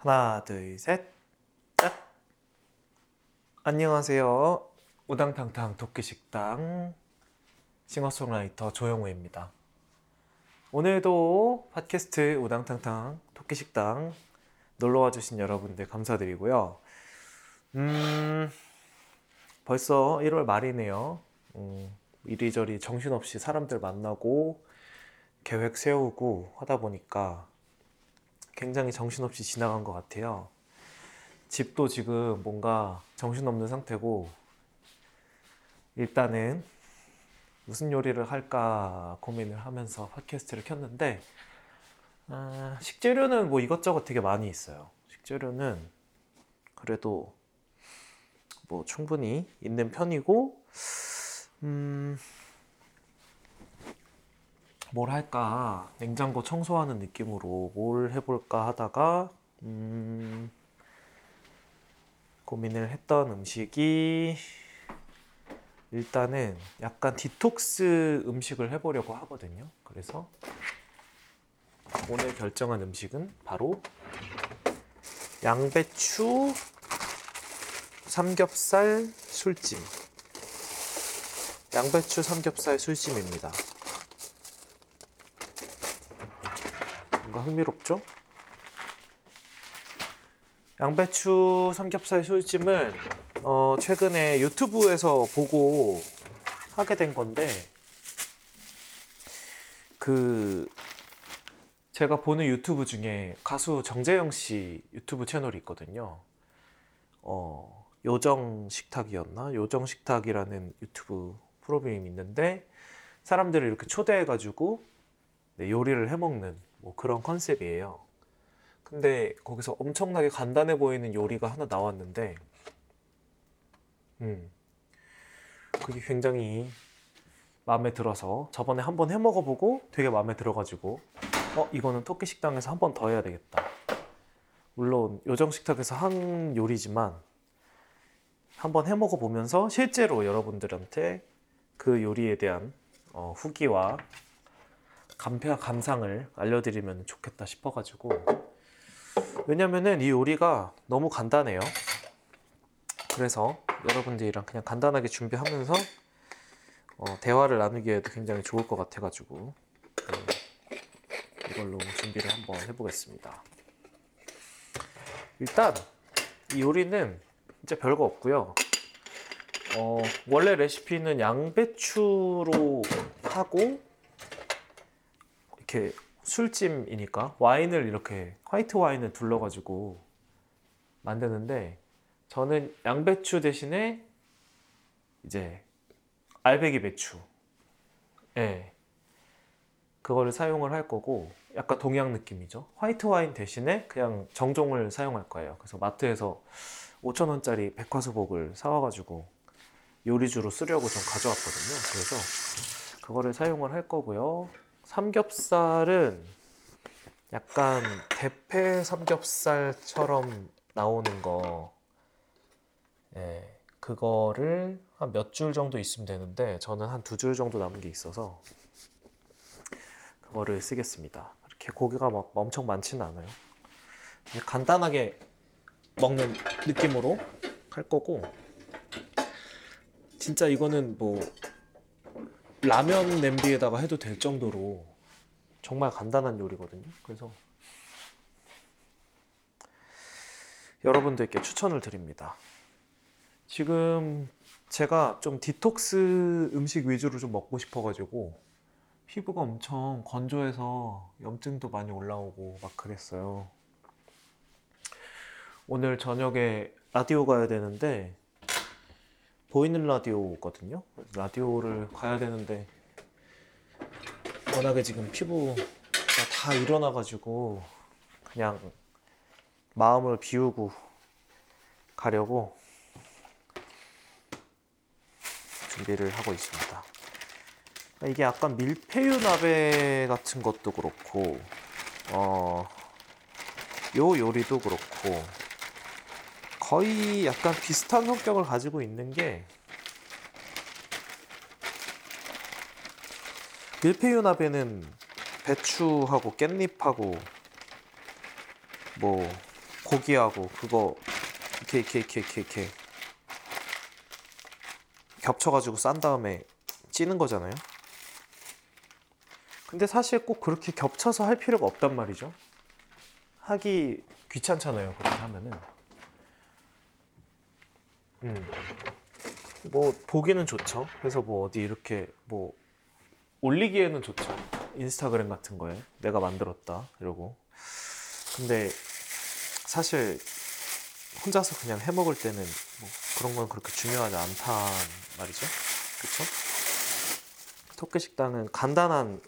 하나, 둘, 셋. 짝. 안녕하세요. 우당탕탕 도끼식당 싱어송라이터 조영우입니다. 오늘도 팟캐스트 우당탕탕 도끼식당 놀러와 주신 여러분들 감사드리고요. 음, 벌써 1월 말이네요. 음, 이리저리 정신없이 사람들 만나고 계획 세우고 하다 보니까 굉장히 정신없이 지나간 것 같아요. 집도 지금 뭔가 정신없는 상태고, 일단은 무슨 요리를 할까 고민을 하면서 팟캐스트를 켰는데, 아, 식재료는 뭐 이것저것 되게 많이 있어요. 식재료는 그래도 뭐 충분히 있는 편이고, 음, 뭘 할까 냉장고 청소하는 느낌으로 뭘 해볼까 하다가 음, 고민을 했던 음식이 일단은 약간 디톡스 음식을 해보려고 하거든요. 그래서 오늘 결정한 음식은 바로 양배추 삼겹살 술찜. 양배추 삼겹살 술찜입니다. 뭔가 흥미롭죠? 양배추 삼겹살 술찜은 어, 최근에 유튜브에서 보고 하게 된 건데 그 제가 보는 유튜브 중에 가수 정재영 씨 유튜브 채널이 있거든요. 어, 요정 식탁이었나? 요정 식탁이라는 유튜브 프로그램이 있는데 사람들을 이렇게 초대해 가지고 네, 요리를 해 먹는 뭐 그런 컨셉이에요. 근데 거기서 엄청나게 간단해 보이는 요리가 하나 나왔는데, 음, 그게 굉장히 마음에 들어서 저번에 한번 해 먹어보고 되게 마음에 들어가지고, 어, 이거는 토끼 식당에서 한 번 더 해야 되겠다. 물론 요정 식탁에서 한 요리지만 한번 해 먹어보면서 실제로 여러분들한테 그 요리에 대한 어, 후기와 감패와 감상을 알려드리면 좋겠다 싶어가지고. 왜냐면은 이 요리가 너무 간단해요. 그래서 여러분들이랑 그냥 간단하게 준비하면서 어, 대화를 나누기에도 굉장히 좋을 것 같아가지고 네, 이걸로 준비를 한번 해보겠습니다. 일단 이 요리는 진짜 별거 없고요. 어, 원래 레시피는 양배추로 하고 이렇게 술찜이니까 와인을 이렇게 화이트 와인을 둘러가지고 만드는데 저는 양배추 대신에 이제 알배기 배추, 예, 그거를 사용을 할 거고 약간 동양 느낌이죠. 화이트 와인 대신에 그냥 정종을 사용할 거예요. 그래서 마트에서 5천 원짜리 백화수복을 사와가지고 요리주로 쓰려고 좀 가져왔거든요. 그래서 그거를 사용을 할 거고요. 삼겹살은 약간 대패 삼겹살처럼 나오는 거, 예, 그거를 한 몇 줄 정도 있으면 되는데 저는 한 두 줄 정도 남은 게 있어서 그거를 쓰겠습니다. 이렇게 고기가 막 엄청 많지는 않아요. 간단하게 먹는 느낌으로 할 거고 진짜 이거는 뭐 라면 냄비에다가 해도 될 정도로 정말 간단한 요리거든요. 그래서 여러분들께 추천을 드립니다. 지금 제가 좀 디톡스 음식 위주로 좀 먹고 싶어가지고 피부가 엄청 건조해서 염증도 많이 올라오고 막 그랬어요. 오늘 저녁에 라디오 가야 되는데 보이는 라디오거든요. 라디오를 가야 되는데 워낙에 지금 피부가 다 일어나가지고 그냥 마음을 비우고 가려고 준비를 하고 있습니다. 이게 약간 밀푀유 나베 같은 것도 그렇고, 어, 요 요리도 그렇고, 거의 약간 비슷한 성격을 가지고 있는 게 밀푀유 나베는 배추하고 깻잎하고 뭐 고기하고 그거 이렇게 이렇게 이렇게 이렇게, 이렇게 겹쳐가지고 싼 다음에 찌는 거잖아요. 근데 사실 꼭 그렇게 겹쳐서 할 필요가 없단 말이죠. 하기 귀찮잖아요. 그렇게 하면은. 음. 뭐 보기는 좋죠. 그래서 뭐 어디 이렇게 뭐 올리기에는 좋죠. 인스타그램 같은 거에 내가 만들었다 이러고. 근데 사실 혼자서 그냥 해 먹을 때는 뭐 그런 건 그렇게 중요하지 않단 말이죠. 그렇죠? 토끼 식당은 간단한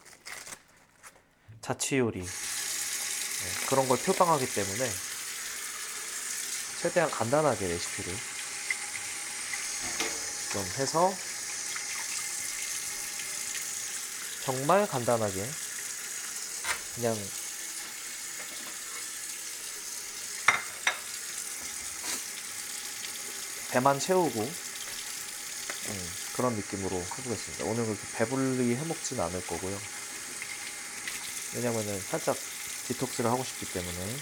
자취 요리 네, 그런 걸 표방하기 때문에 최대한 간단하게 레시피를 좀 해서 정말 간단하게 그냥 배만 채우고 음, 그런 느낌으로 해보겠습니다. 오늘 그렇게 배불리 해먹지는 않을 거고요. 왜냐면은 살짝 디톡스를 하고 싶기 때문에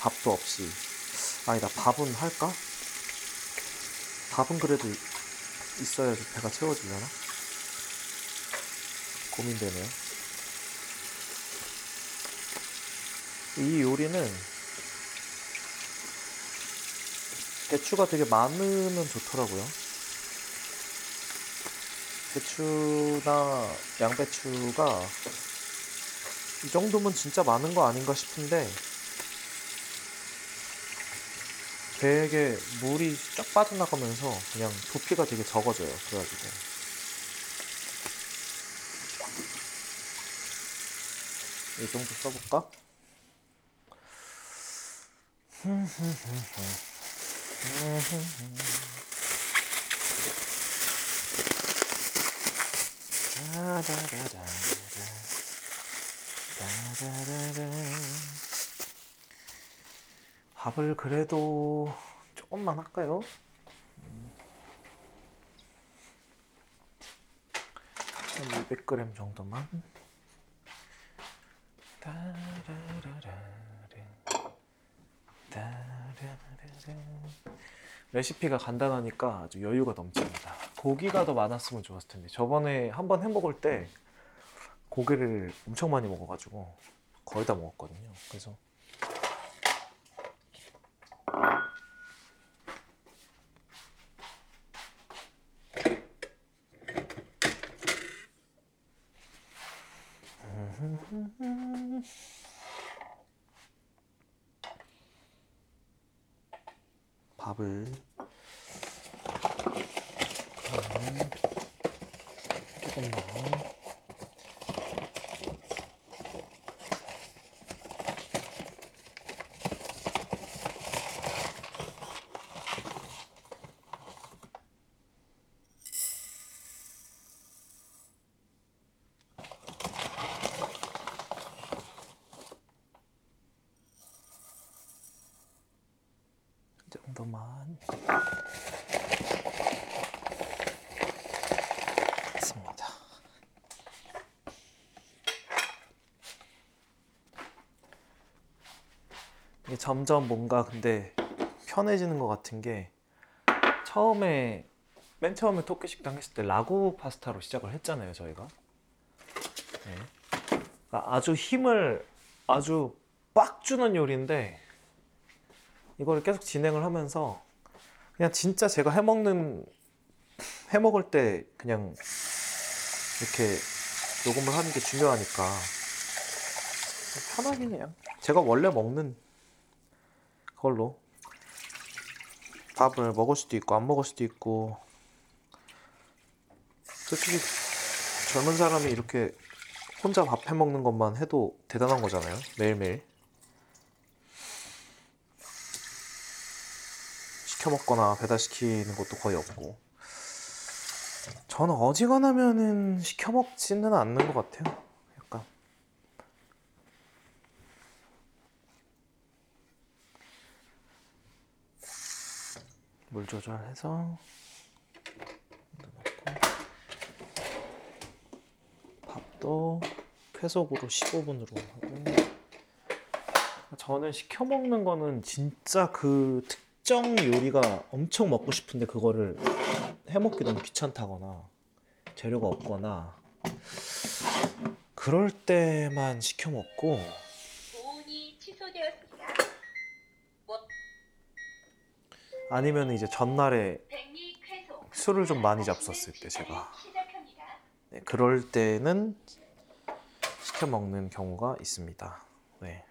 밥도 없이 아니다 밥은 할까? 밥은 그래도 있어야지 배가 채워지려나? 고민되네요. 이 요리는 배추가 되게 많으면 좋더라고요. 배추나 양배추가 이 정도면 진짜 많은 거 아닌가 싶은데 되게 물이 쫙 빠져나가면서 그냥 부피가 되게 적어져요. 그래가지고 이 정도 써볼까? 밥을 그래도 조금만 할까요? 한 200g 정도만. 레시피가 간단하니까 아주 여유가 넘칩니다. 고기가 더 많았으면 좋았을 텐데 저번에 한번 해 먹을 때 고기를 엄청 많이 먹어가지고 거의 다 먹었거든요. 그래서 밥을 조금 더 이 정도만 했습니다. 이게 점점 뭔가 근데 편해지는 것 같은 게 처음에 맨 처음에 토끼 식당 했을 때 라구 파스타로 시작을 했잖아요 저희가 네. 그러니까 아주 힘을 아주 빡 주는 요리인데 이거를 계속 진행을 하면서 그냥 진짜 제가 해먹는 해먹을 때 그냥 이렇게 녹음을 하는 게 중요하니까 편하긴 해요. 제가 원래 먹는 걸로 밥을 먹을 수도 있고 안 먹을 수도 있고 솔직히 젊은 사람이 이렇게 혼자 밥 해 먹는 것만 해도 대단한 거잖아요. 매일매일. 시켜 먹거나 배달 시키는 것도 거의 없고 저는 어지간하면은 시켜 먹지는 않는 것 같아요. 약간 물 조절해서 넣고 밥도 쾌속으로 15분으로 하고. 저는 시켜 먹는 거는 진짜 그 특정 요리가 엄청 먹고 싶은데 그거를 해 먹기 너무 귀찮다거나 재료가 없거나 그럴 때만 시켜 먹고 보온이 취소되었습니다. 아니면 이제 전날에. 술을 좀 많이 잡섰을 때 제가. 네, 그럴 때는 시켜 먹는 경우가 있습니다. 네.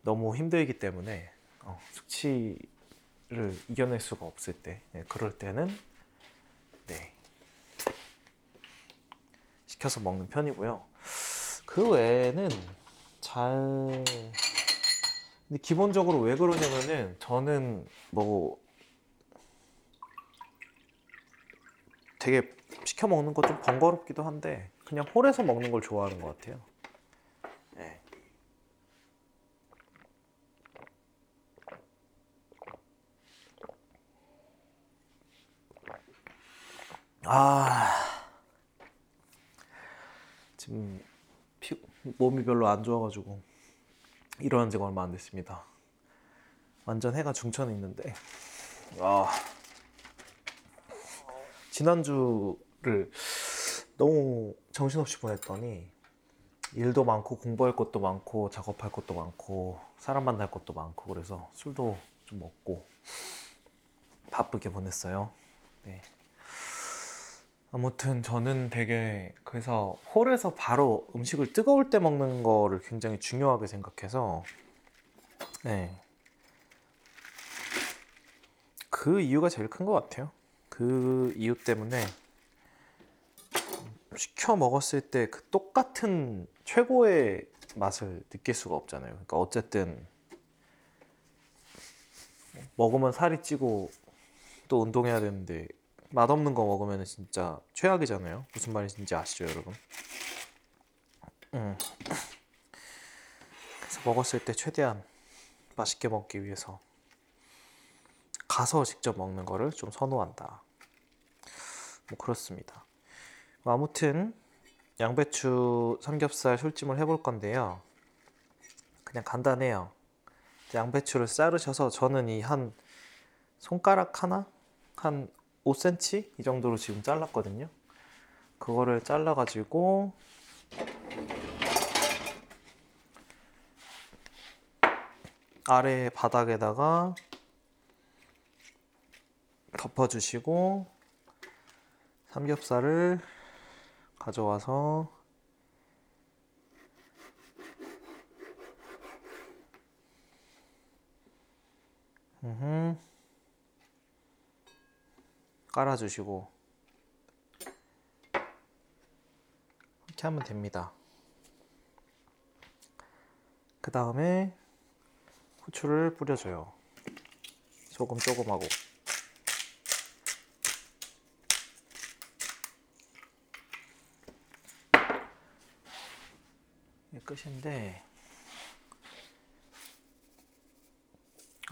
너무 힘들기 때문에 어, 숙취를 이겨낼 수가 없을 때, 네, 그럴 때는 네, 시켜서 먹는 편이고요. 그 외에는 잘 근데 기본적으로 왜 그러냐면은 저는 뭐 되게 시켜 먹는 거 좀 번거롭기도 한데 그냥 홀에서 먹는 걸 좋아하는 것 같아요. 네. 아 지금 피, 몸이 별로 안 좋아가지고 일어난 지가 얼마 안 됐습니다. 완전 해가 중천에 있는데 아 지난주를 너무 정신없이 보냈더니 일도 많고 공부할 것도 많고 작업할 것도 많고 사람 만날 것도 많고 그래서 술도 좀 먹고 바쁘게 보냈어요. 네. 아무튼 저는 되게 그래서 홀에서 바로 음식을 뜨거울 때 먹는 거를 굉장히 중요하게 생각해서 네. 그 이유가 제일 큰 것 같아요. 그 이유 때문에 시켜 먹었을 때 그 똑같은 최고의 맛을 느낄 수가 없잖아요. 그러니까 어쨌든 먹으면 살이 찌고 또 운동해야 되는데 맛없는 거 먹으면 진짜 최악이잖아요. 무슨 말인지 아시죠, 여러분? 음. 그래서 먹었을 때 최대한 맛있게 먹기 위해서 가서 직접 먹는 거를 좀 선호한다. 뭐 그렇습니다. 뭐 아무튼 양배추 삼겹살 술찜을 해볼 건데요. 그냥 간단해요. 양배추를 자르셔서 저는 이 한 손가락 하나 한 5cm 이 정도로 지금 잘랐거든요. 그거를 잘라가지고 아래 바닥에다가 덮어주시고 삼겹살을 가져와서 음흠. 깔아주시고 이렇게 하면 됩니다. 그 다음에 후추를 뿌려줘요. 소금 조금 하고. 끝인데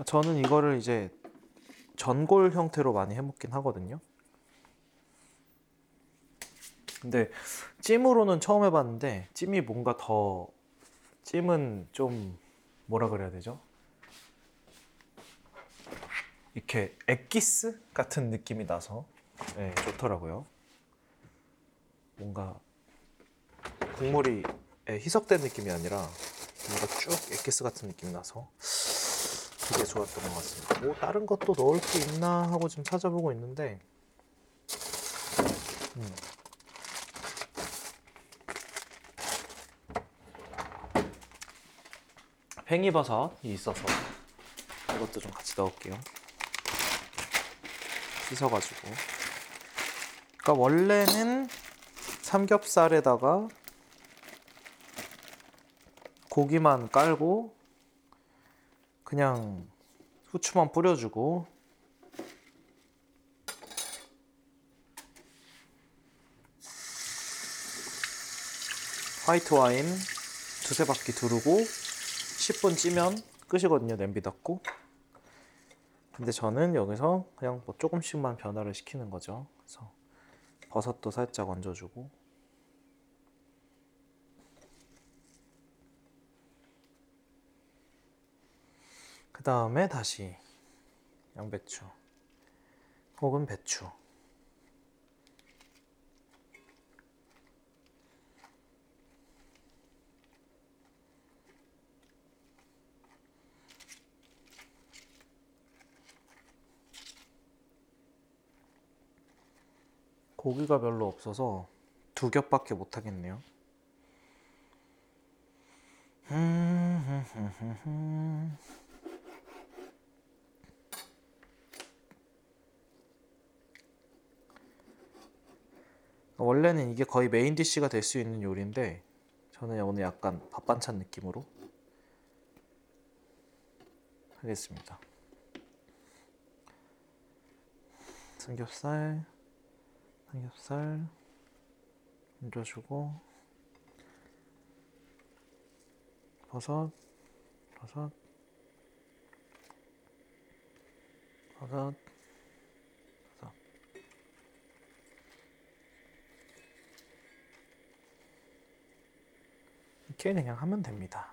저는 이거를 이제 전골 형태로 많이 해먹긴 하거든요. 근데 찜으로는 처음 해봤는데 찜이 뭔가 더 찜은 좀 뭐라 그래야 되죠? 이렇게 엑기스 같은 느낌이 나서 네, 좋더라고요. 뭔가 국물이 예, 희석된 느낌이 아니라 뭔가 쭉 엑기스 같은 느낌이 나서 되게 좋았던 것 같습니다. 뭐 다른 것도 넣을 게 있나 하고 지금 찾아보고 있는데 음. 팽이버섯이 있어서 이것도 좀 같이 넣을게요. 씻어가지고. 그러니까 원래는 삼겹살에다가 고기만 깔고 그냥 후추만 뿌려주고. 화이트 와인 두세 바퀴 두르고 10분 찌면 끝이거든요 냄비 닫고. 근데 저는 여기서 그냥 뭐 조금씩만 변화를 시키는 거죠. 그래서 버섯도 살짝 얹어주고 그 다음에 다시 양배추 혹은 배추. 고기가 별로 없어서 두 겹밖에 못 하겠네요. 원래는 이게 거의 메인 디쉬가 될 수 있는 요리인데 저는 오늘 약간 밥 반찬 느낌으로 하겠습니다. 삼겹살, 삼겹살 얹어주고 버섯, 버섯, 버섯, 이렇게 그냥 하면 됩니다.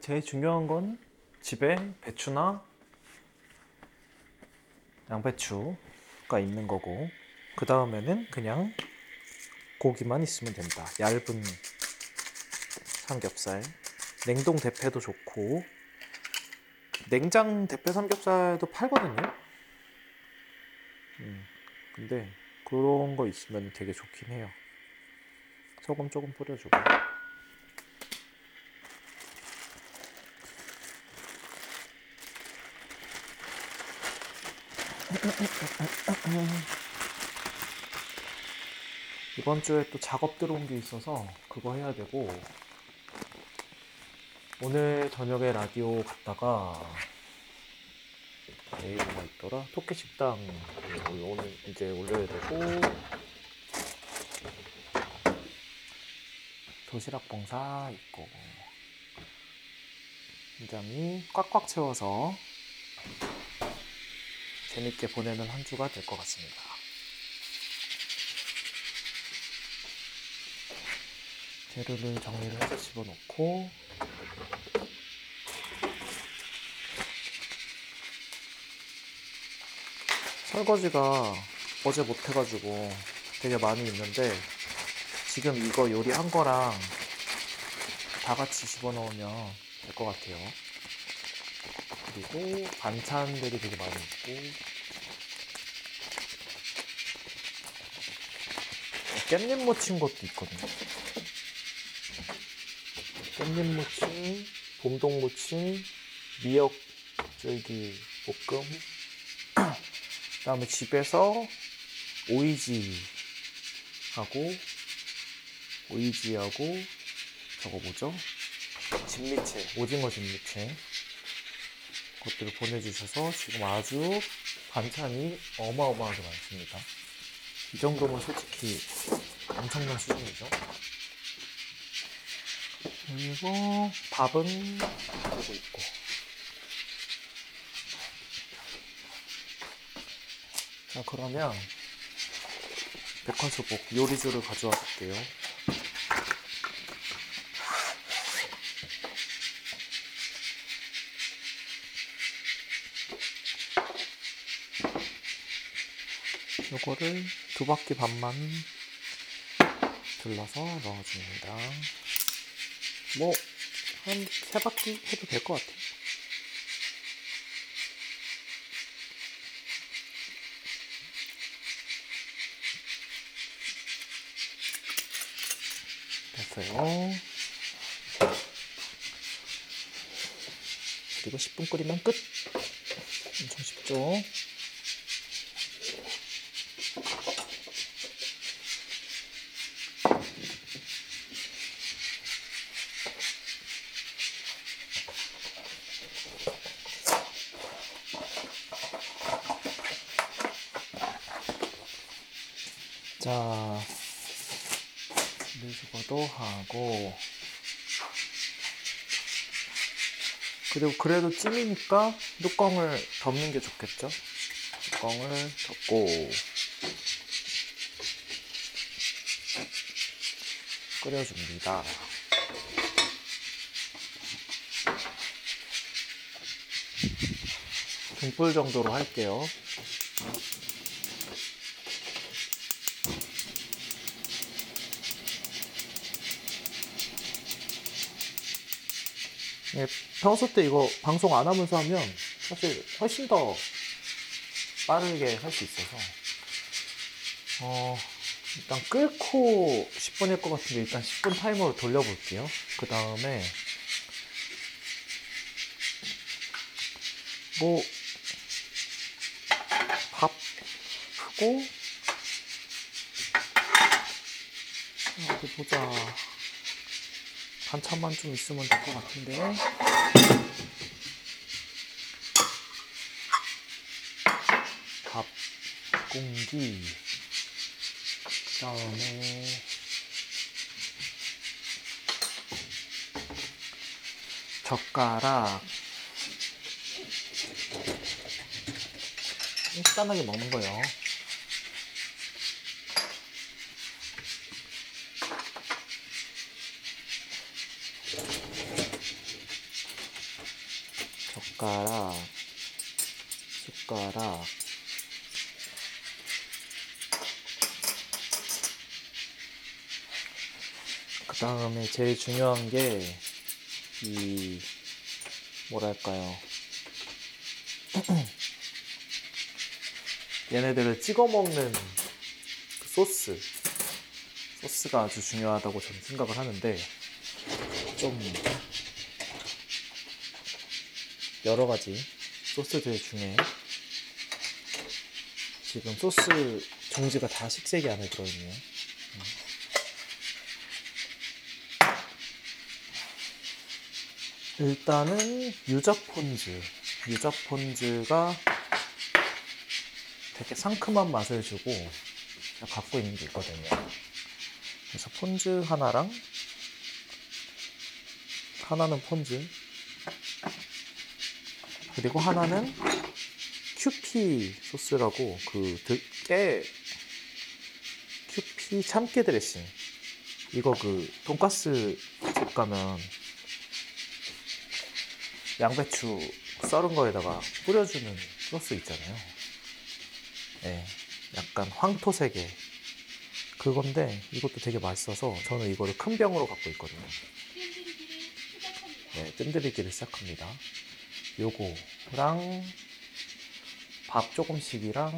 제일 중요한 건 집에 배추나 양배추가 있는 거고 그 다음에는 그냥 고기만 있으면 된다. 얇은 삼겹살. 냉동 대패도 좋고 냉장 대패 삼겹살도 팔거든요. 음, 근데 그런 거 있으면 되게 좋긴 해요. 소금 조금 뿌려주고. 이번 주에 또 작업 들어온 게 있어서 그거 해야 되고 오늘 저녁에 라디오 갔다가 뭐 있더라? 토끼 식당 오늘 이제 올려야 되고 도시락 봉사 있고 현장이 꽉꽉 채워서 재밌게 보내는 한 주가 될 것 같습니다. 재료를 정리를 해서 집어넣고 설거지가 어제 못해가지고 되게 많이 있는데 지금 이거 요리한 거랑 다 같이 집어넣으면 될 것 같아요. 그리고 반찬들이 되게 많이 있고 깻잎 무친 것도 있거든요. 깻잎 무침, 봄동 무침, 미역 쫄기 볶음. 그다음에 집에서 오이지 하고 오이지하고 저거 뭐죠? 진미채, 오징어 진미채. 것들을 보내주셔서 지금 아주 반찬이 어마어마하게 많습니다. 이 정도면 솔직히 엄청난 수준이죠. 그리고 밥은 하고 있고. 자, 그러면 백화수복 요리조를 가져와 볼게요. 요거를 두 바퀴 반만 둘러서 넣어줍니다. 뭐, 한 세 바퀴 해도 될 것 같아요. 됐어요. 그리고 10분 끓이면 끝! 엄청 쉽죠? 자, 분리수거도 하고 그리고 그래도 찜이니까 뚜껑을 덮는 게 좋겠죠? 뚜껑을 덮고 끓여줍니다. 등불 정도로 할게요. 예, 평소 때 이거 방송 안 하면서 하면 사실 훨씬 더 빠르게 할 수 있어서 어, 일단 끓고 10분일 것 같은데 일단 10분 타이머로 돌려볼게요. 그 다음에 뭐 밥 하고 어디 보자. 반찬만 좀 있으면 될 것 같은데. 밥 공기. 그 다음에 젓가락. 간단하게 먹는 거예요. 젓가락, 숟가락, 그 다음에 제일 중요한 게, 이, 뭐랄까요. 얘네들을 찍어 먹는 그 소스. 소스가 아주 중요하다고 저는 생각을 하는데, 좀, 여러 가지 소스들 중에 지금 소스 종지가 다 식색이 안에 들어있네요. 음. 일단은 유적 폰즈. 유적 폰즈가 되게 상큼한 맛을 주고 갖고 있는 게 있거든요. 그래서 폰즈 하나랑 하나는 폰즈 그리고 하나는 큐피 소스라고 그깨 큐피 참깨 드레싱 이거 그 돈가스 집 가면 양배추 썰은 거에다가 뿌려주는 소스 있잖아요. 네, 약간 황토색의 그건데 이것도 되게 맛있어서 저는 이거를 큰 병으로 갖고 있거든요. 네, 뜸들이기를 시작합니다. 요거랑 밥 조금씩이랑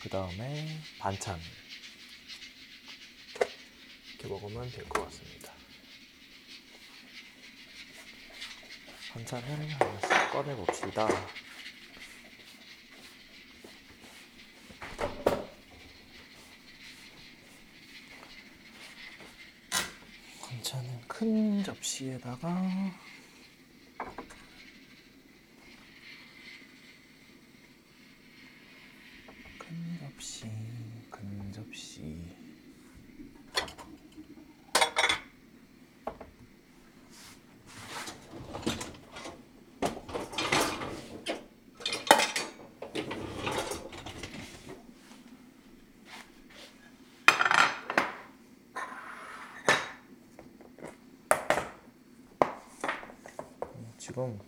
그 다음에 반찬 이렇게 먹으면 될 것 같습니다. 반찬을 하나씩 꺼내 봅시다. 반찬은 큰 접시에다가 큰 접시, 큰 접시. 지금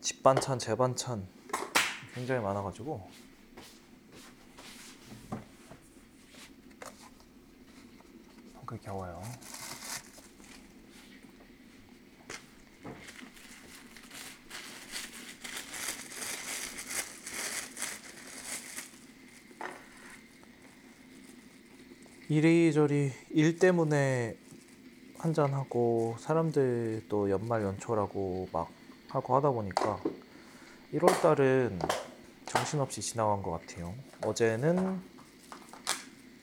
집 반찬, 제 반찬 굉장히 많아가지고 손끝 겨워요. 이리저리 일 때문에 한잔하고 사람들 또 연말 연초라고 막 하고 하다 보니까 1월 달은 정신없이 지나간 것 같아요. 어제는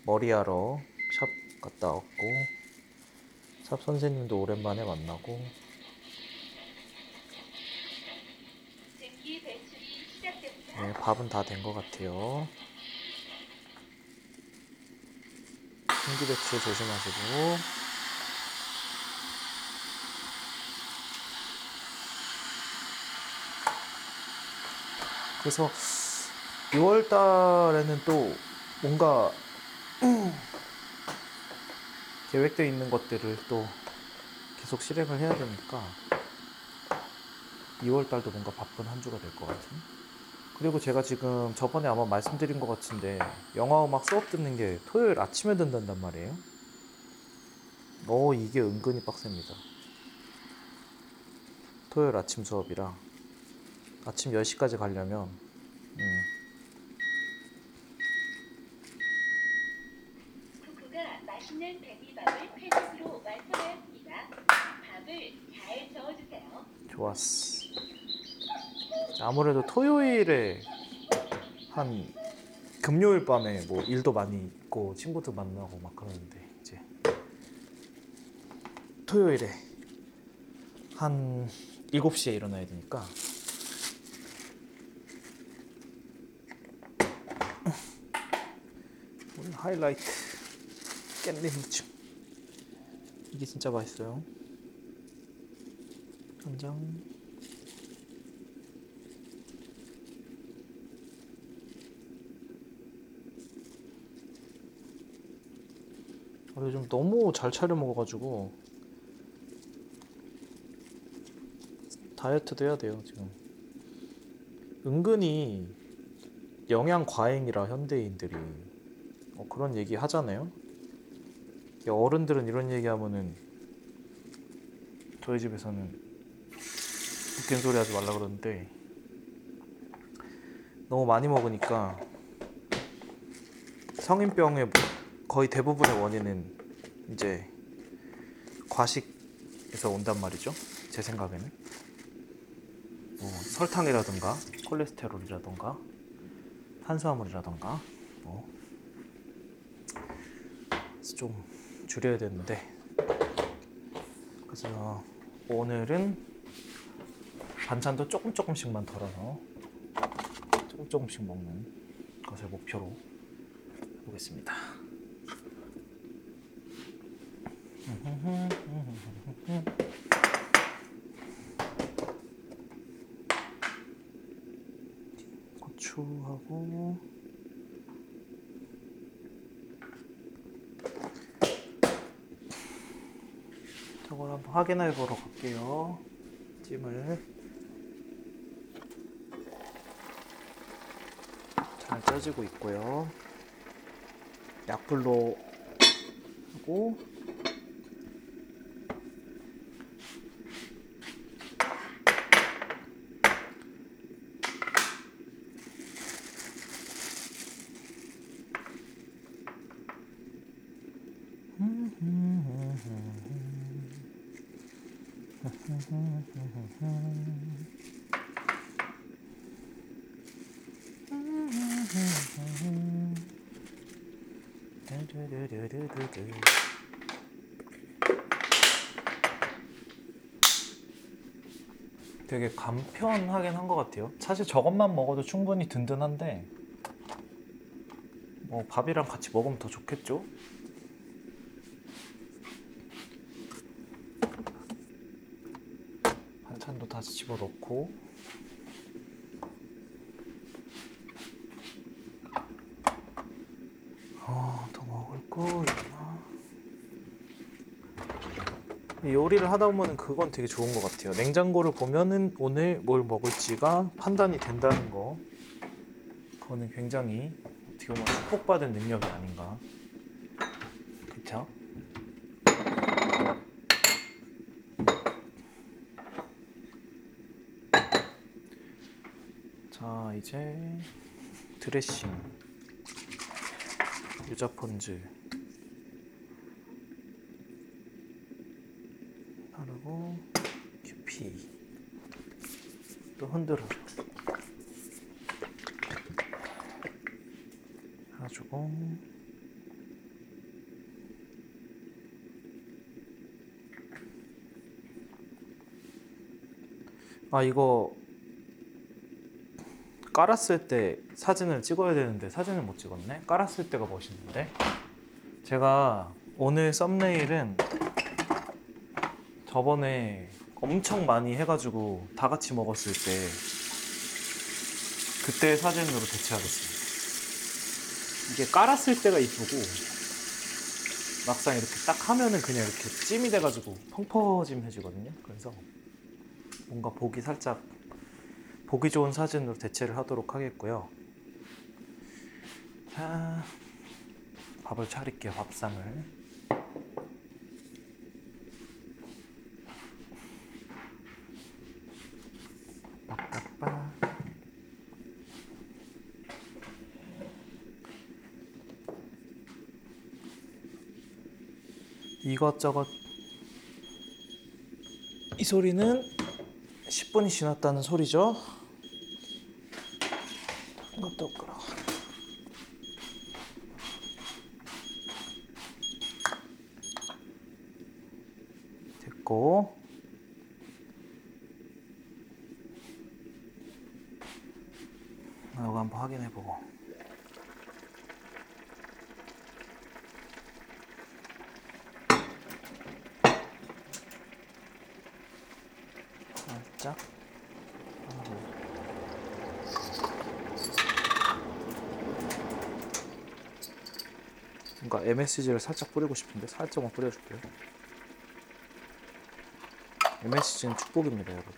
머리하러 샵 갔다 왔고 샵 선생님도 오랜만에 만나고. 네, 밥은 다 된 것 같아요. 신기 배출 조심하시고 그래서 6월 달에는 또 뭔가 계획되어 있는 것들을 또 계속 실행을 해야 되니까 2월 달도 뭔가 바쁜 한 주가 될 것 같은. 그리고 제가 지금 저번에 아마 말씀드린 것 같은데 영화 음악 수업 듣는 게 토요일 아침에 듣는단 말이에요. 어 이게 은근히 빡셉니다. 토요일 아침 수업이라 아침 10시까지 가려면 음, 쿠쿠가 맛있는 백미밥을 팬식으로 완성하였습니다. 밥을 잘 저어주세요. 좋았어. 아무래도 토요일에 한 금요일 밤에 뭐 일도 많이 있고 친구들 만나고 막 그러는데 이제 토요일에 한 7시에 일어나야 되니까 오늘 하이라이트. 깻잎 무침. 이게 진짜 맛있어요. 간장. 아, 요즘 너무 잘 차려 먹어가지고 다이어트도 해야 돼요 지금. 은근히 영양 과잉이라 현대인들이 어, 그런 얘기 하잖아요 어른들은 이런 얘기 하면은 저희 집에서는 웃긴 소리 하지 말라 그러는데 너무 많이 먹으니까 성인병의 거의 대부분의 원인은 이제 과식에서 온단 말이죠. 제 생각에는 뭐 설탕이라든가 콜레스테롤이라든가 탄수화물이라든가 뭐 그래서 좀 줄여야 되는데 그래서 오늘은 반찬도 조금 조금씩만 덜어서 조금 조금씩 먹는 것을 목표로 해보겠습니다. 고추하고 저걸 한번 확인해 보러 갈게요. 찜을 잘 쪄지고 있고요. 약불로 하고 되게 간편하긴 한 것 같아요. 사실 저것만 먹어도 충분히 든든한데 뭐 밥이랑 같이 먹으면 더 좋겠죠? 반찬도 다시 집어넣고 어, 더 먹을 거 있나? 요리를 하다 보면 그건 되게 좋은 것 같아요. 냉장고를 보면은 오늘 뭘 먹을지가 판단이 된다는 거. 그거는 굉장히 어떻게 보면 축복받은 능력이 아닌가. 그쵸? 자, 이제 드레싱. 유자폰즈. 바르고 큐피 또 흔들어 해가지고. 아 이거 깔았을 때 사진을 찍어야 되는데 사진을 못 찍었네? 깔았을 때가 멋있는데? 제가 오늘 썸네일은 저번에 엄청 많이 해가지고 다 같이 먹었을 때 그때 사진으로 대체하겠습니다. 이게 깔았을 때가 이쁘고 막상 이렇게 딱 하면은 그냥 이렇게 찜이 돼가지고 펑퍼짐해지거든요. 그래서 뭔가 보기 살짝 보기 좋은 사진으로 대체를 하도록 하겠고요. 자, 밥을 차릴게요. 밥상을. 이것저것 이 소리는 10분이 지났다는 소리죠. 이것도 끌어. 됐고 아, 이거 한번 확인해 보고 살짝 뭔가 MSG를 살짝 뿌리고 싶은데 살짝만 뿌려줄게요. MSG는 축복입니다, 여러분.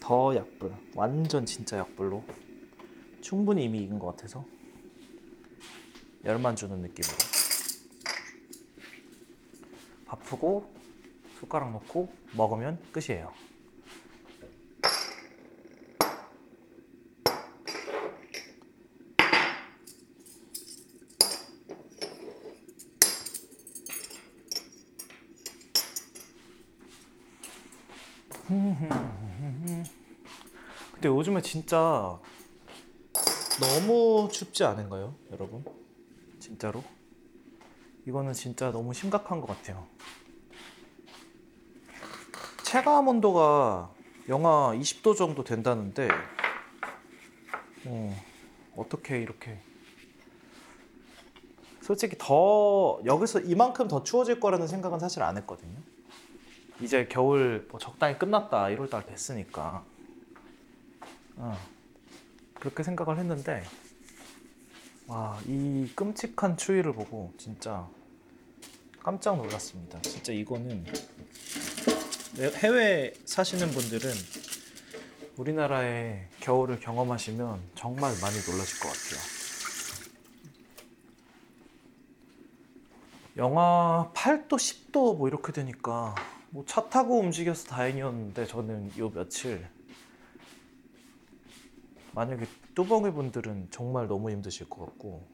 더 약불, 완전 진짜 약불로 충분히 이미 익은 것 같아서 열만 주는 느낌으로 바쁘고 숟가락 넣고 먹으면 끝이에요. 근데 요즘에 진짜 너무 춥지 않은가요, 여러분? 진짜로? 이거는 진짜 너무 심각한 것 같아요. 체감 온도가 영하 20도 정도 된다는데, 어, 어떻게 이렇게. 솔직히 더, 여기서 이만큼 더 추워질 거라는 생각은 사실 안 했거든요. 이제 겨울 뭐 적당히 끝났다, 1월달 됐으니까. 어, 그렇게 생각을 했는데, 와, 이 끔찍한 추위를 보고 진짜 깜짝 놀랐습니다. 진짜 이거는 해외 사시는 분들은 우리나라의 겨울을 경험하시면 정말 많이 놀라실 것 같아요. 영하 8도, 10도 뭐 이렇게 되니까 뭐 차 타고 움직여서 다행이었는데 저는 요 며칠 만약에 뚜벅이 분들은 정말 너무 힘드실 것 같고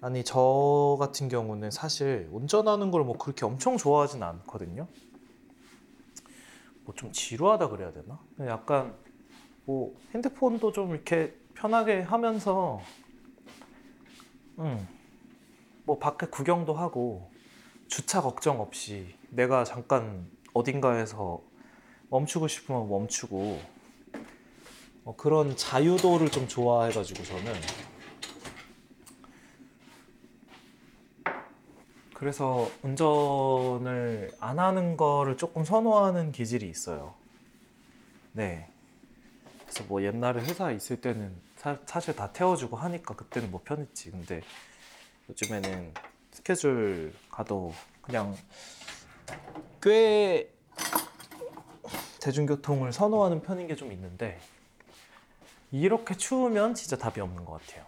아니 저 같은 경우는 사실 운전하는 걸 뭐 그렇게 엄청 좋아하진 않거든요. 뭐 좀 지루하다 그래야 되나? 약간 뭐 핸드폰도 좀 이렇게 편하게 하면서 음 뭐 밖에 구경도 하고 주차 걱정 없이 내가 잠깐 어딘가에서 멈추고 싶으면 멈추고 어, 그런 자유도를 좀 좋아해가지고 저는 그래서 운전을 안 하는 거를 조금 선호하는 기질이 있어요. 네. 그래서 뭐 옛날에 회사에 있을 때는 사, 사실 다 태워주고 하니까 그때는 뭐 편했지. 근데 요즘에는 스케줄 가도 그냥 꽤 대중교통을 선호하는 편인 게 좀 있는데 이렇게 추우면 진짜 답이 없는 것 같아요.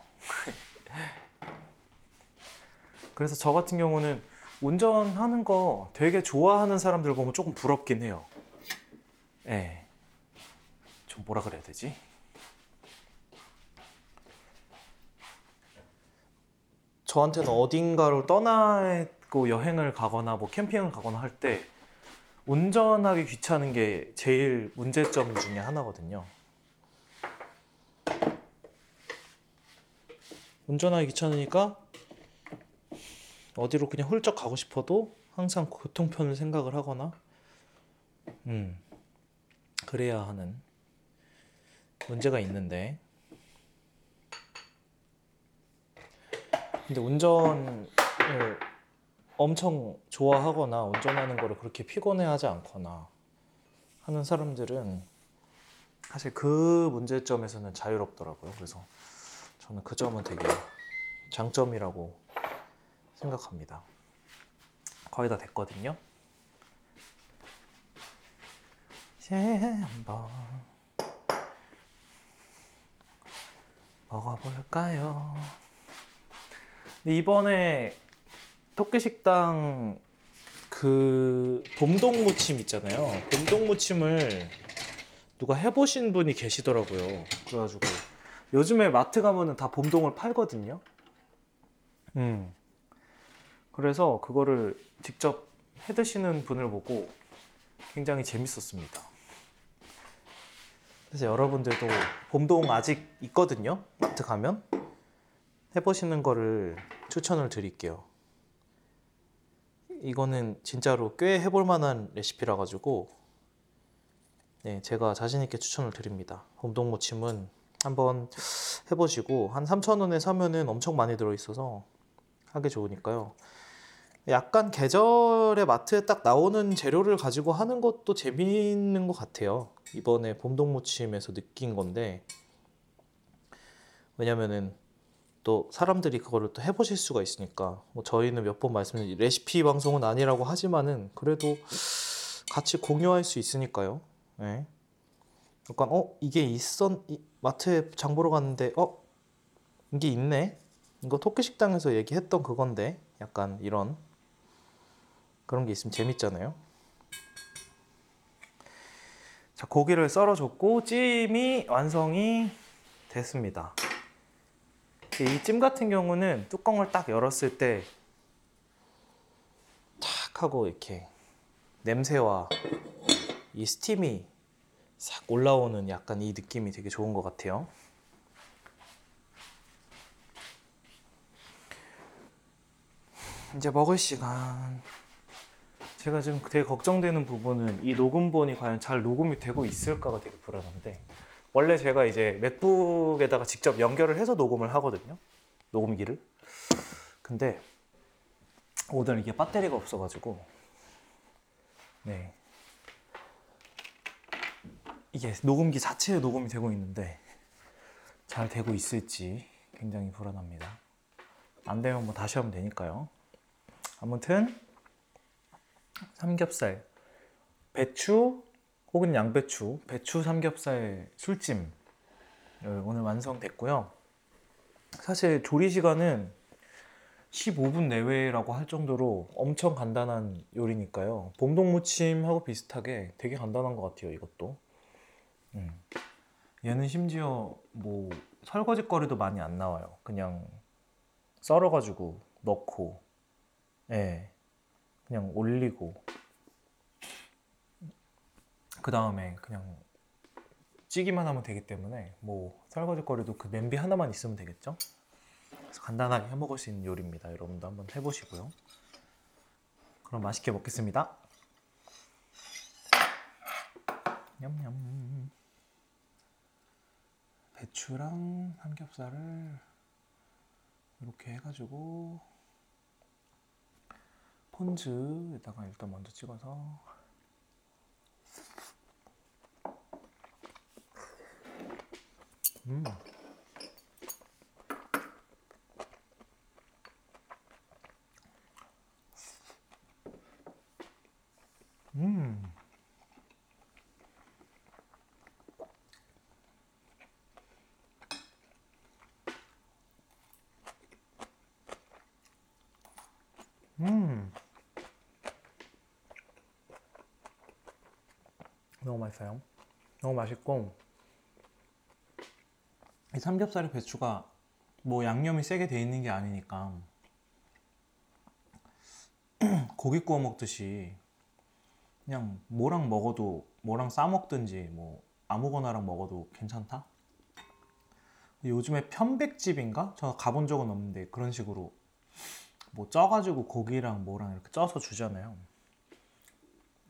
그래서 저 같은 경우는 운전하는 거 되게 좋아하는 사람들 보면 조금 부럽긴 해요. 예. 네. 좀 뭐라 그래야 되지? 저한테는 어딘가를 떠나고 여행을 가거나 뭐 캠핑을 가거나 할 때 운전하기 귀찮은 게 제일 문제점 중에 하나거든요. 운전하기 귀찮으니까 어디로 그냥 훌쩍 가고 싶어도 항상 교통편을 생각을 하거나 음 그래야 하는 문제가 있는데 근데 운전을 엄청 좋아하거나 운전하는 거를 그렇게 피곤해하지 않거나 하는 사람들은 사실 그 문제점에서는 자유롭더라고요. 그래서 저는 그 점은 되게 장점이라고 생각합니다. 거의 다 됐거든요. 이제 한번 먹어볼까요? 이번에 토끼식당 그 봄동 무침 있잖아요. 봄동 무침을 누가 해보신 분이 계시더라고요. 그래가지고 요즘에 마트 가면은 다 봄동을 팔거든요. 음. 그래서 그거를 직접 해 드시는 분을 보고 굉장히 재밌었습니다. 그래서 여러분들도 봄동 아직 있거든요. 마트 가면 해 보시는 거를 추천을 드릴게요. 이거는 진짜로 꽤 해볼 만한 레시피라 가지고 네, 제가 자신 있게 추천을 드립니다. 봄동 무침은 한번 해보시고 한 3,000원에 사면은 엄청 많이 들어있어서 하기 좋으니까요. 약간 계절에 마트에 딱 나오는 재료를 가지고 하는 것도 재미있는 것 같아요. 이번에 봄동 무침에서 느낀 건데 왜냐면은 또 사람들이 그거를 또 해보실 수가 있으니까 뭐 저희는 몇 번 말씀드린 레시피 방송은 아니라고 하지만은 그래도 같이 공유할 수 있으니까요. 네. 약간 어 이게 있었 이- 마트에 장 보러 갔는데 어 이게 있네 이거 토끼 식당에서 얘기했던 그건데 약간 이런 그런 게 있으면 재밌잖아요. 자 고기를 썰어줬고 찜이 완성이 됐습니다. 이 찜 같은 경우는 뚜껑을 딱 열었을 때탁 하고 이렇게 냄새와 이 스팀이 싹 올라오는 약간 이 느낌이 되게 좋은 것 같아요. 이제 먹을 시간. 제가 지금 되게 걱정되는 부분은 이 녹음본이 과연 잘 녹음이 되고 있을까가 되게 불안한데 원래 제가 이제 맥북에다가 직접 연결을 해서 녹음을 하거든요. 녹음기를. 근데 오늘 이게 배터리가 없어가지고 네 이게 녹음기 자체에 녹음이 되고 있는데 잘 되고 있을지 굉장히 불안합니다. 안 되면 뭐 다시 하면 되니까요. 아무튼 삼겹살, 배추 혹은 양배추, 배추 삼겹살 술찜 어, 오늘 완성됐고요. 사실 조리 시간은 15분 내외라고 할 정도로 엄청 간단한 요리니까요. 봄동무침하고 비슷하게 되게 간단한 것 같아요. 이것도. 음. 얘는 심지어 뭐 설거지 거리도 많이 안 나와요. 그냥 썰어가지고 넣고, 예, 그냥 올리고, 그 다음에 그냥 찌기만 하면 되기 때문에 뭐 설거지 거리도 그 냄비 하나만 있으면 되겠죠? 그래서 간단하게 해 먹을 수 있는 요리입니다. 여러분도 한번 해보시고요. 그럼 맛있게 먹겠습니다. 냠냠. 배추랑 삼겹살을 이렇게 해가지고 폰즈에다가 일단 먼저 찍어서 음. 음. 음. 너무 맛있어요. 너무 맛있고 이 삼겹살에 배추가 뭐 양념이 세게 돼 있는 게 아니니까 고기 구워 먹듯이 그냥 뭐랑 먹어도 뭐랑 싸 먹든지 뭐 아무거나랑 먹어도 괜찮다. 요즘에 편백집인가? 저 가본 적은 없는데 그런 식으로 뭐 쪄가지고 고기랑 뭐랑 이렇게 쪄서 주잖아요.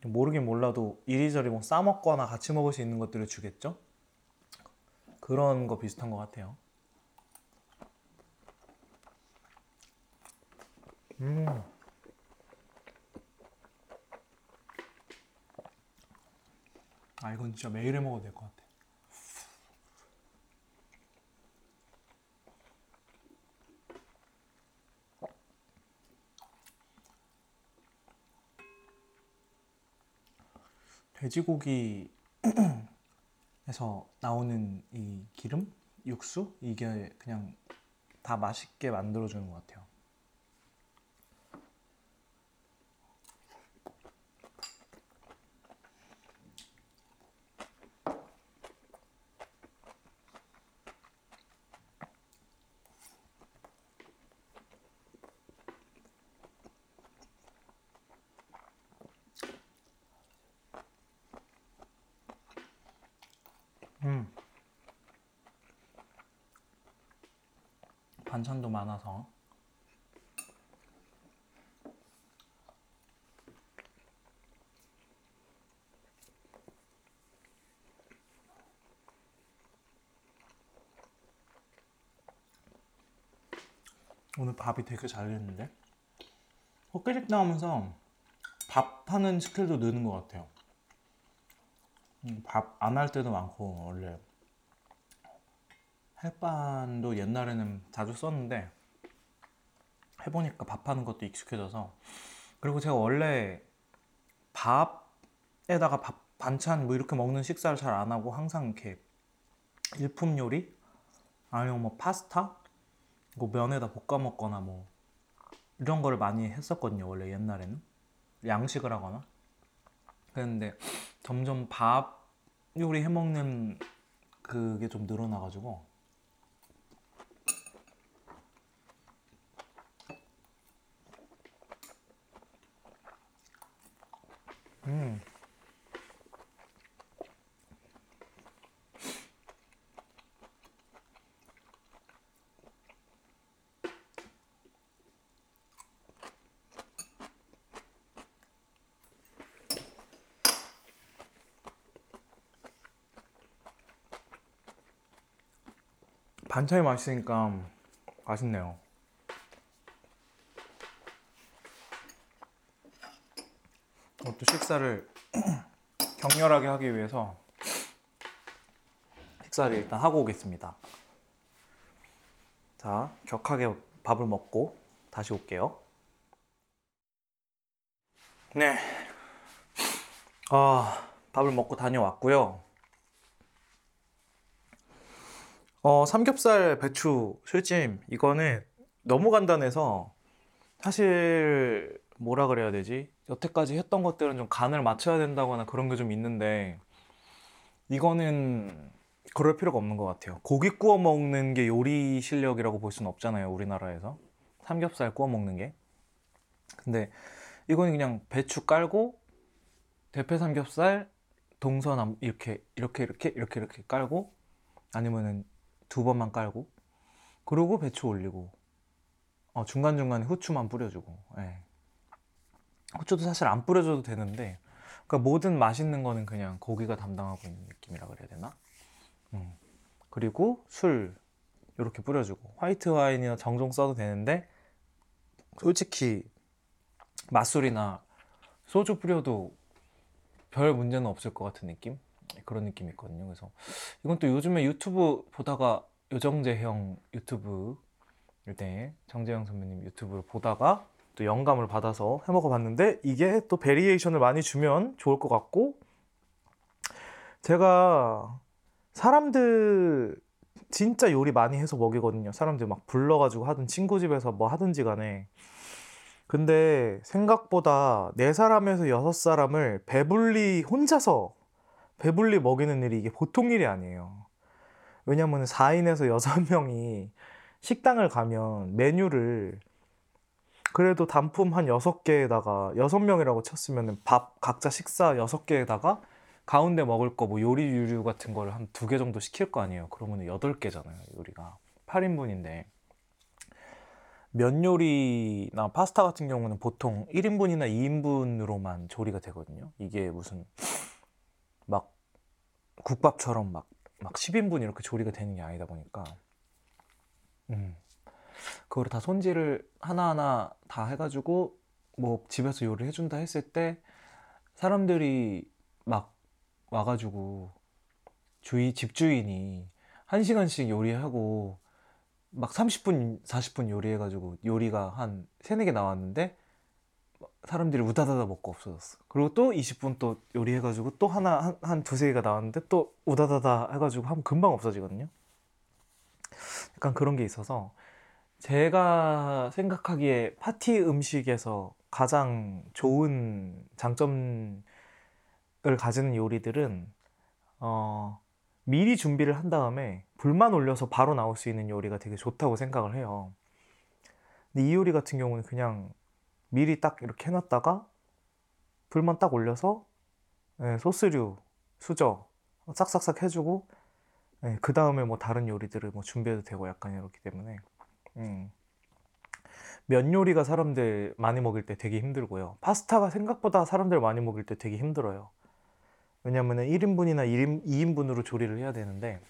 모르긴 몰라도 이리저리 뭐 싸 먹거나 같이 먹을 수 있는 것들을 주겠죠? 그런 거 비슷한 것 같아요. 음. 아 이건 진짜 매일 해 먹어도 될 것 같아. 돼지고기에서 나오는 이 기름, 육수 이게 그냥 다 맛있게 만들어주는 것 같아요. 음. 반찬도 많아서. 오늘 밥이 되게 잘 됐는데? 헛개식 나오면서 밥하는 스킬도 느는 것 같아요. 밥 안 할 때도 많고 원래 햇반도 옛날에는 자주 썼는데 해보니까 밥하는 것도 익숙해져서. 그리고 제가 원래 밥에다가 밥 반찬 뭐 이렇게 먹는 식사를 잘 안 하고 항상 이렇게 일품 요리? 아니면 뭐 파스타? 뭐 면에다 볶아 먹거나 뭐 이런 거를 많이 했었거든요 원래 옛날에는. 양식을 하거나. 그랬는데 점점 밥 요리 해 먹는 그게 좀 늘어나가지고 음. 반찬이 맛있으니까 맛있네요. 이것도 식사를 격렬하게 하기 위해서 식사를 일단 하고 오겠습니다. 자, 격하게 밥을 먹고 다시 올게요. 네. 아, 밥을 먹고 다녀왔고요. 어, 삼겹살 배추 술찜 이거는 너무 간단해서 사실 뭐라 그래야 되지? 여태까지 했던 것들은 좀 간을 맞춰야 된다거나 그런 게 좀 있는데 이거는 그럴 필요가 없는 것 같아요. 고기 구워 먹는 게 요리 실력이라고 볼 수는 없잖아요, 우리나라에서. 삼겹살 구워 먹는 게. 근데 이거는 그냥 배추 깔고 대패 삼겹살 동서남 이렇게 이렇게 이렇게 이렇게 이렇게 깔고 아니면은 두 번만 깔고 그리고 배추 올리고 어, 중간 중간에 후추만 뿌려주고 예. 후추도 사실 안 뿌려줘도 되는데 그러니까 모든 맛있는 거는 그냥 고기가 담당하고 있는 느낌이라 그래야 되나? 음. 그리고 술 이렇게 뿌려주고 화이트 와인이나 정종 써도 되는데 솔직히 맛술이나 소주 뿌려도 별 문제는 없을 것 같은 느낌? 그런 느낌이 있거든요. 그래서 이건 또 요즘에 유튜브 보다가 요정재형 유튜브 때 정재형 선배님 유튜브를 보다가 또 영감을 받아서 해 먹어봤는데 이게 또 variation을 많이 주면 좋을 것 같고 제가 사람들 진짜 요리 많이 해서 먹이거든요. 사람들 막 불러가지고 하든 친구 집에서 뭐 하든지 간에 근데 생각보다 네 사람에서 여섯 사람을 배불리 혼자서 배불리 먹이는 일이 이게 보통 일이 아니에요. 왜냐면 4인에서 6명이 식당을 가면 메뉴를 그래도 단품 한 6개에다가 6명이라고 쳤으면 밥 각자 식사 6개에다가 가운데 먹을 거 뭐 요리 유류 같은 거를 한 두 개 정도 시킬 거 아니에요. 그러면 8개잖아요, 요리가. 8인분인데. 면 요리나 파스타 같은 경우는 보통 1인분이나 2인분으로만 조리가 되거든요. 이게 무슨 막 국밥처럼 막, 막 10인분 이렇게 조리가 되는 게 아니다 보니까 음. 그거를 다 손질을 하나하나 다 해가지고 뭐 집에서 요리를 해준다 했을 때 사람들이 막 와가지고 주위 집주인이 한 시간씩 요리하고 막 30분, 40분 요리해가지고 요리가 한 세네 개 나왔는데 사람들이 우다다다 먹고 없어졌어. 그리고 또 20분 또 요리해가지고 또 하나 한, 한 두세 개가 나왔는데 또 우다다다 해가지고 하면 금방 없어지거든요. 약간 그런 게 있어서 제가 생각하기에 파티 음식에서 가장 좋은 장점을 가지는 요리들은 어, 미리 준비를 한 다음에 불만 올려서 바로 나올 수 있는 요리가 되게 좋다고 생각을 해요. 근데 이 요리 같은 경우는 그냥 미리 딱 이렇게 해놨다가 불만 딱 올려서 예, 소스류, 수저 싹싹싹 해주고 그 다음에 뭐 다른 요리들을 뭐 준비해도 되고 약간 이렇기 때문에 음. 면 요리가 사람들 많이 먹을 때 되게 힘들고요. 파스타가 생각보다 사람들 많이 먹을 때 되게 힘들어요. 왜냐면은 1인분이나 1인, 2인분으로 조리를 해야 되는데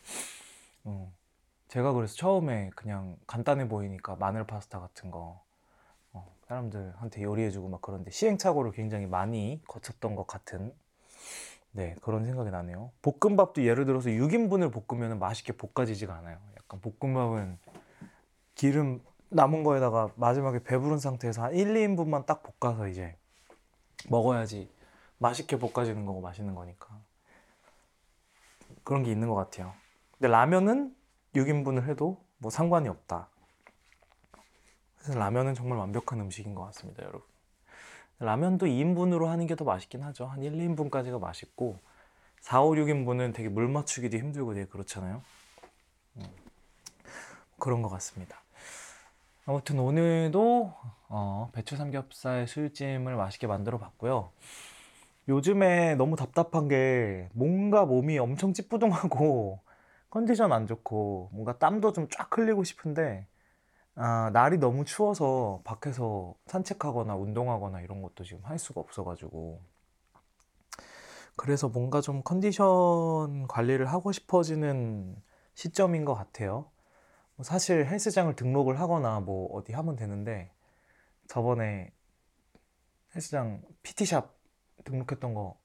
음, 제가 그래서 처음에 그냥 간단해 보이니까 마늘 파스타 같은 거 어, 사람들한테 요리해주고 막 그런데 시행착오를 굉장히 많이 거쳤던 것 같은 네 그런 생각이 나네요. 볶음밥도 예를 들어서 6인분을 볶으면 맛있게 볶아지지가 않아요. 약간 볶음밥은 기름 남은 거에다가 마지막에 배부른 상태에서 한 1, 2인분만 딱 볶아서 이제 먹어야지 맛있게 볶아지는 거고 맛있는 거니까 그런 게 있는 것 같아요. 근데 라면은 6인분을 해도 뭐 상관이 없다. 그래서 라면은 정말 완벽한 음식인 것 같습니다, 여러분. 라면도 2인분으로 하는 게 더 맛있긴 하죠. 한 1, 2인분까지가 맛있고 4, 5, 6인분은 되게 물 맞추기도 힘들고 되게 그렇잖아요. 음, 그런 것 같습니다. 아무튼 오늘도 어, 배추 삼겹살 술찜을 맛있게 만들어 봤고요. 요즘에 너무 답답한 게 뭔가 몸이 엄청 찌뿌둥하고 컨디션 안 좋고 뭔가 땀도 좀 쫙 흘리고 싶은데 아, 날이 너무 추워서 밖에서 산책하거나 운동하거나 이런 것도 지금 할 수가 없어가지고 그래서 뭔가 좀 컨디션 관리를 하고 싶어지는 시점인 것 같아요. 뭐 사실 헬스장을 등록을 하거나 뭐 어디 하면 되는데 저번에 헬스장 PT샵 등록했던 거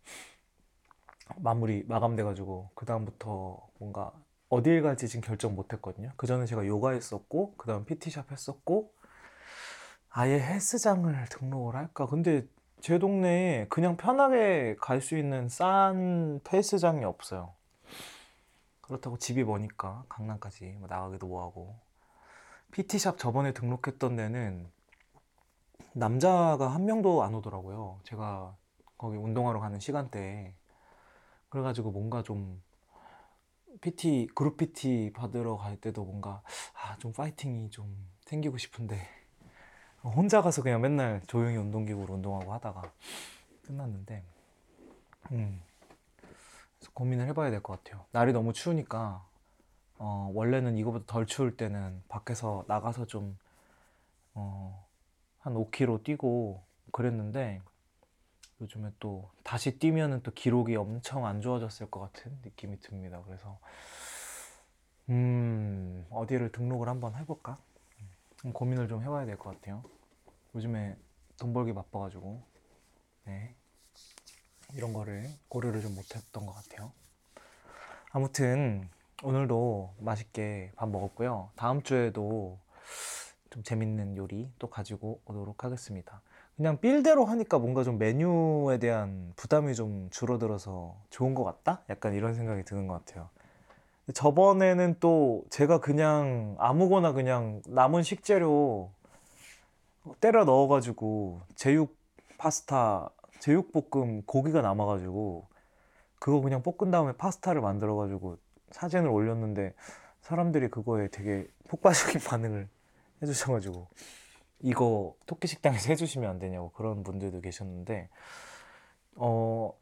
마무리 마감돼가지고 그 다음부터 뭔가 어딜 갈지 지금 결정 못했거든요. 그 전에 제가 요가 했었고 그 다음 PT샵 했었고 아예 헬스장을 등록을 할까? 근데 제 동네에 그냥 편하게 갈 수 있는 싼 헬스장이 없어요. 그렇다고 집이 머니까 강남까지 뭐 나가기도 뭐하고 PT샵 저번에 등록했던 데는 남자가 한 명도 안 오더라고요. 제가 거기 운동하러 가는 시간대에 그래가지고 뭔가 좀 PT 그룹 PT 받으러 갈 때도 뭔가 아, 좀 파이팅이 좀 생기고 싶은데 혼자 가서 그냥 맨날 조용히 운동기구로 운동하고 하다가 끝났는데 음. 고민을 해봐야 될 것 같아요. 날이 너무 추우니까 어, 원래는 이거보다 덜 추울 때는 밖에서 나가서 좀 어, 한 5km 뛰고 그랬는데 요즘에 또 다시 뛰면은 또 기록이 엄청 안 좋아졌을 것 같은 느낌이 듭니다. 그래서 음 어디를 등록을 한번 해볼까? 음, 고민을 좀 해봐야 될 것 같아요. 요즘에 돈 벌기 바빠가지고 네 이런 거를 고려를 좀 못했던 것 같아요. 아무튼 오늘도 맛있게 밥 먹었고요. 다음 주에도 좀 재밌는 요리 또 가지고 오도록 하겠습니다. 그냥 빌대로 하니까 뭔가 좀 메뉴에 대한 부담이 좀 줄어들어서 좋은 것 같다? 약간 이런 생각이 드는 것 같아요. 저번에는 또 제가 그냥 아무거나 그냥 남은 식재료 때려 넣어가지고 제육 파스타, 제육볶음 고기가 남아가지고 그거 그냥 볶은 다음에 파스타를 만들어가지고 사진을 올렸는데 사람들이 그거에 되게 폭발적인 반응을 해주셔가지고 이거 토끼 식당에서 해주시면 안 되냐고 그런 분들도 계셨는데 어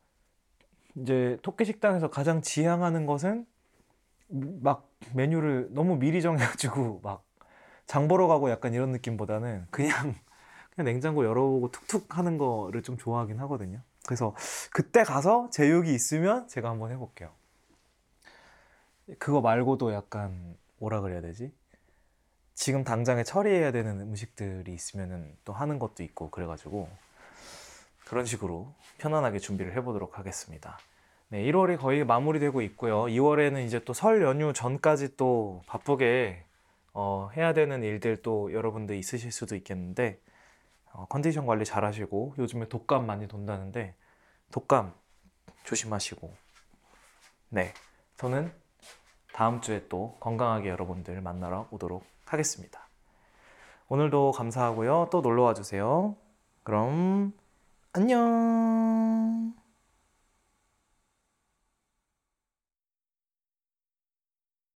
이제 토끼 식당에서 가장 지향하는 것은 막 메뉴를 너무 미리 정해가지고 막 장 보러 가고 약간 이런 느낌보다는 그냥 그냥 냉장고 열어보고 툭툭 하는 거를 좀 좋아하긴 하거든요. 그래서 그때 가서 제육이 있으면 제가 한번 해볼게요. 그거 말고도 약간 뭐라 그래야 되지? 지금 당장에 처리해야 되는 음식들이 있으면은 또 하는 것도 있고 그래가지고 그런 식으로 편안하게 준비를 해보도록 하겠습니다. 네, 1월이 거의 마무리되고 있고요. 2월에는 이제 또 설 연휴 전까지 또 바쁘게 어, 해야 되는 일들 또 여러분들 있으실 수도 있겠는데 어, 컨디션 관리 잘 하시고 요즘에 독감 많이 돈다는데 독감 조심하시고 네 저는 다음 주에 또 건강하게 여러분들 만나러 오도록 하겠습니다. 오늘도 감사하고요. 또 놀러 와 주세요. 그럼 안녕.